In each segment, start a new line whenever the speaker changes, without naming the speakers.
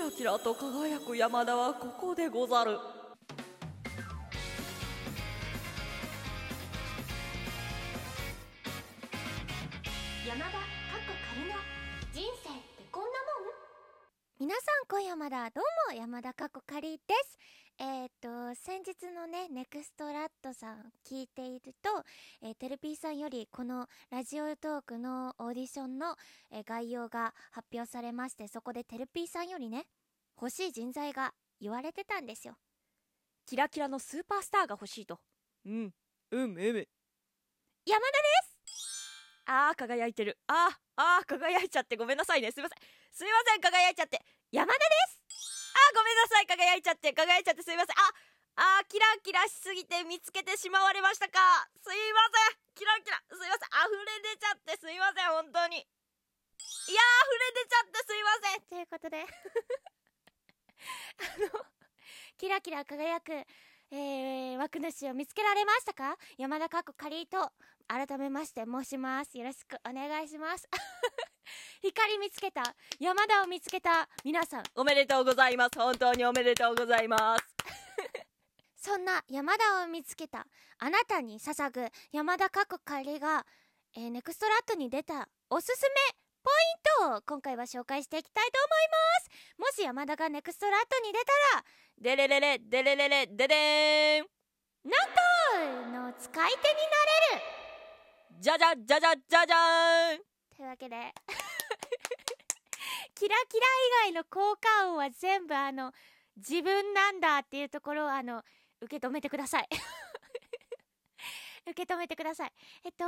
キラキラと輝く山田はここでござる。
皆さん今夜まだどうも山田かこかりです。えっ、と先日のねネクストラットさん聞いていると、えー、テルピーさんよりこのラジオトークのオーディションの、えー概要が発表されましてそこでテルピーさんよりね欲しい人材が言われてたんですよ。
キラキラのスーパースターが欲しいと。うん。うんうむ
山田です！
あー輝いてる。あーあー輝いちゃってごめんなさいね。すいません。すいません輝いちゃって
山田です。
あごめんなさい。輝いちゃって輝いちゃってすいません。ああーキラキラしすぎて見つけてしまわれましたか。すいません。キラキラ。すいません。溢れ出ちゃってすいません。本当に。いやー溢れ出ちゃってすいません。
ということで。あのキラキラ輝く、えー、枠主を見つけられましたか？山田かっこかりと改めまして申します。よろしくお願いします。光見つけた。山田を見つけた。皆さん。
おめでとうございます。本当におめでとうございます。
そんな山田を見つけた。あなたに捧ぐ。山田かっこかりが、えーネクストラットに出た。おすすめ。ポイントを。今回は紹介していきたいと思います。もし山田がネクストラットに出たら。
デレレレデレレレデデーン
の使い手になれる。
じゃじゃじゃじゃじゃじゃーん
というわけで。キラキラ以外の効果音は全部あの自分なんだっていうところをあの受け止めてください。受け止めてください。えっと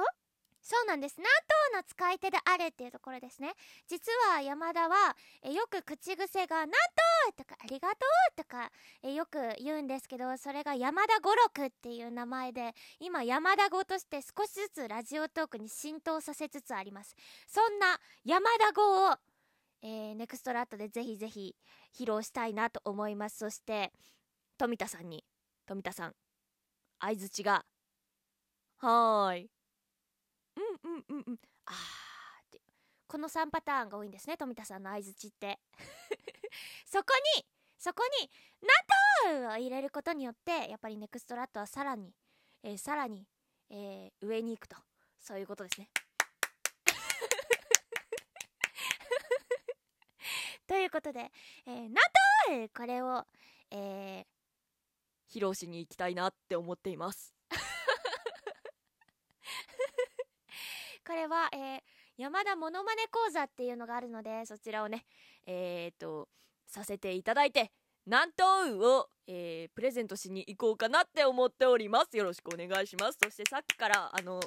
そうなんです。納豆の使い手であれっていうところですね。実は山田はえよく口癖が納豆とかありがとうとかえよく言うんですけど、それが山田五六っていう名前で、今山田語として少しずつラジオトークに浸透させつつあります。そんな山田語を、えーネクストラットでぜひぜひ披露したいなと思います。そして、富田さんに、富田さん、相づちが、はーい。うんうんうん。あーって。この3パターンが多いんですね、富田さんの相づちって。そこに、そこに、納豆を入れることによって、やっぱりネクストラットはさらに、えーさらに、えー上に行くと。そういうことですね。ということで、えー、納豆これを、えー
披露しに行きたいなって思っています
これは、えー山田モノマネ講座っていうのがあるので、そちらをね、
えー、とさせていただいて南東を、えープレゼントしに行こうかなって思っております。よろしくお願いします。そしてさっきからあの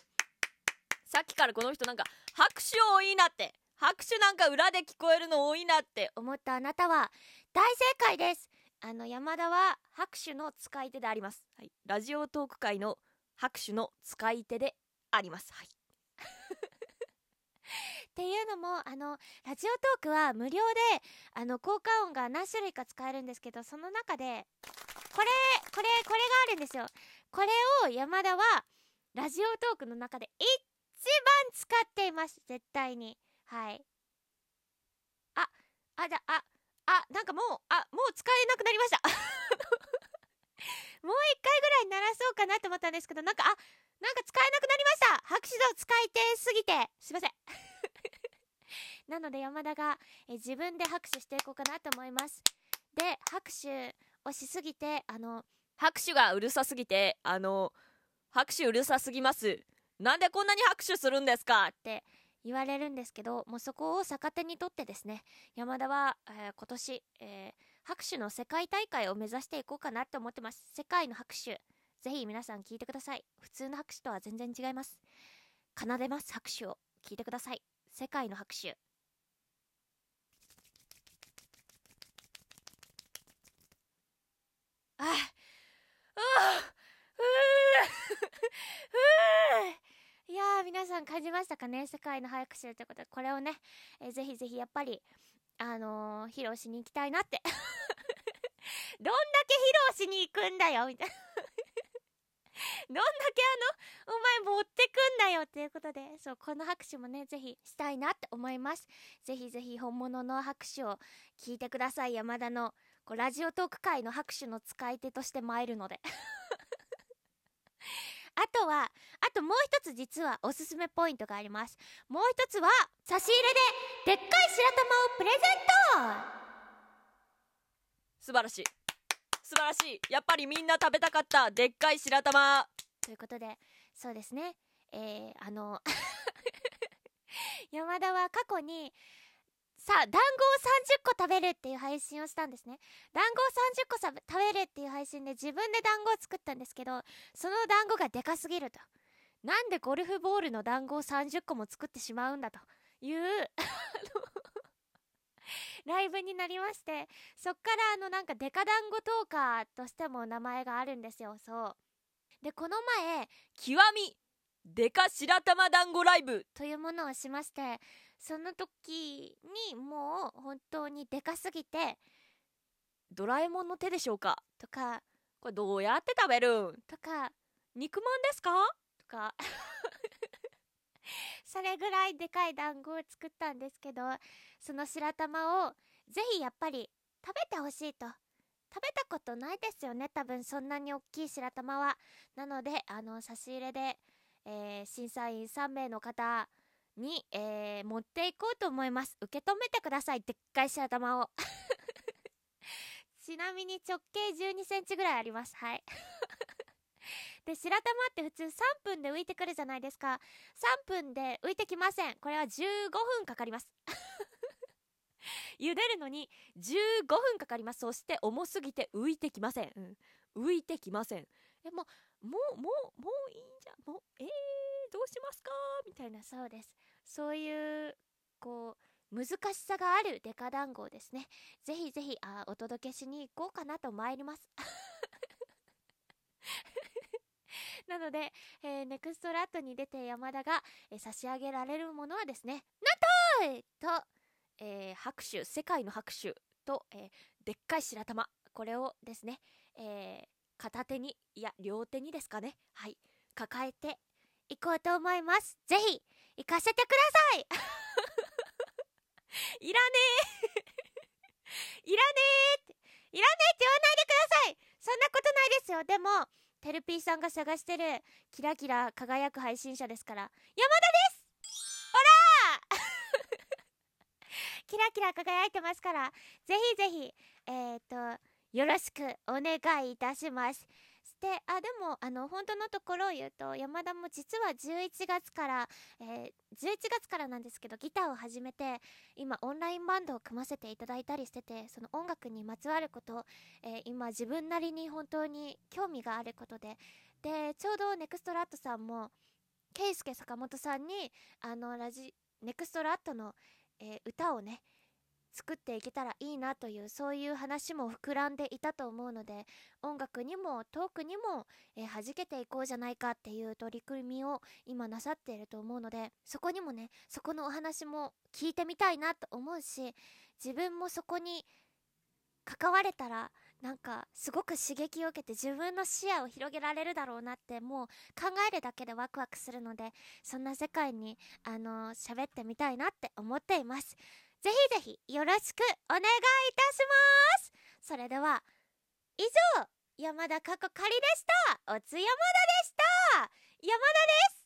さっきからこの人なんか拍手多いなって拍手なんか裏で聞こえるの多いなって
思ったあなたは大正解です。あの山田は拍手の使い手であります。
はい、ラジオトーク界の拍手の使い手であります。はい。
っていうのもあのラジオトークは無料であの効果音が何種類か使えるんですけどその中でこれこれこれがあるんですよ。これを山田はラジオトークの中で一番使っています。絶対に。はい。ああじゃああなんかもうあもう使えなくなりました。もう一回ぐらい鳴らそうかなと思ったんですけどなんかあなんか使えなくなりました。拍手の使い手すぎて。すいません。なので山田がえ自分で拍手していこうかなと思います。で拍手をしすぎてあの
拍手がうるさすぎてあの拍手うるさすぎます。なんでこんなに拍手するんですか？
って言われるんですけどもうそこを逆手にとってですね山田は、えー今年、えー拍手の世界大会を目指していこうかなって思ってます。世界の拍手ぜひ皆さん聞いてください。普通の拍手とは全然違います。奏でます拍手を。聞いてください。世界の拍手ああうう いや皆さん感じましたかね？世界の早口ということ。でこれをね、えーぜひぜひやっぱりあのー披露しに行きたいなって。どんだけ披露しに行くんだよみたいな。どんだけあのお前持ってくんだよっていうことでそうこの拍手もねぜひしたいなって思います。ぜひぜひ本物の拍手を聞いてください山田のこうラジオトーク界の拍手の使い手として参るので。あとはあともう一つ実はおすすめポイントがあります。もう一つは差し入れででっかい白玉をプレゼント。
素晴らしい。素晴らしい。やっぱりみんな食べたかった。でっかい白玉。
ということでそうですね。えー、あの 山田は過去にさあ団子を30個食べるっていう配信をしたんですね。団子を30個さ食べるっていう配信で自分で団子を作ったんですけどその団子がでかすぎると。なんでゴルフボールの団子を30個も作ってしまうんだという ライブになりましてそっからあのなんかデカ団子トーカーとしても名前があるんですよ。そう。でこの前
極みデカ白玉団子ライブ
というものをしましてその時にもう本当にでかすぎて
ドラえもんの手でしょうか？
とか。
これどうやって食べるん？
とか。
肉まんですか？
とかそれぐらいでかい団子を作ったんですけどその白玉をぜひやっぱり食べてほしいと。食べたことないですよね多分。そんなに大きい白玉は。なのであの差し入れで、えー審査員3名の方に、えー持っていこうと思います。受け止めてくださいでっかい白玉を。ちなみに直径1 2センチぐらいあります。はい。で白玉って普通3分で浮いてくるじゃないですか。3分で浮いてきません。これは15分かかります。茹でるのに15分かかります。そして重すぎて浮いてきません、うん、浮いてきません。えもうもうもうもういいんじゃもうえー、どうしますか？みたいな。そうです。そういうこう難しさがあるデカ団子をですね。ぜひぜひあお届けしに行こうかなと参ります。なので、えーネクストラットに出て山田が、えー差し上げられるものはですねなんとと、えー拍手世界の拍手と、えーでっかい白玉。これをですね、えー片手にいや両手にですかね。はい。抱えていこうと思います。ぜひ行かせてください。いらねえ。いらねえっていらねえって言わないでください。そんなことないですよ。でもテルピーさんが探してるキラキラ輝く配信者ですから。山田です！ほら！キラキラ輝いてますから。ぜひぜひえっ、とよろしくお願いいたします。であでもあの本当のところを言うと山田も実は11月から、えー11月からなんですけどギターを始めて今オンラインバンドを組ませていただいたりしててその音楽にまつわることえー今自分なりに本当に興味があることで。でちょうどネクストラットさんもケイスケ坂本さんにあのラジネクストラットの、えー歌をね作っていけたらいいなというそういう話も膨らんでいたと思うので音楽にもトークにも、えー弾けていこうじゃないかっていう取り組みを今なさっていると思うのでそこにもねそこのお話も聞いてみたいなと思うし自分もそこに関われたらなんかすごく刺激を受けて自分の視野を広げられるだろうなってもう考えるだけでワクワクするのでそんな世界にあの喋ってみたいなって思っています。ぜひぜひよろしくお願いいたします。それでは以上山田かこかりでした。おつ山田でした。山田です。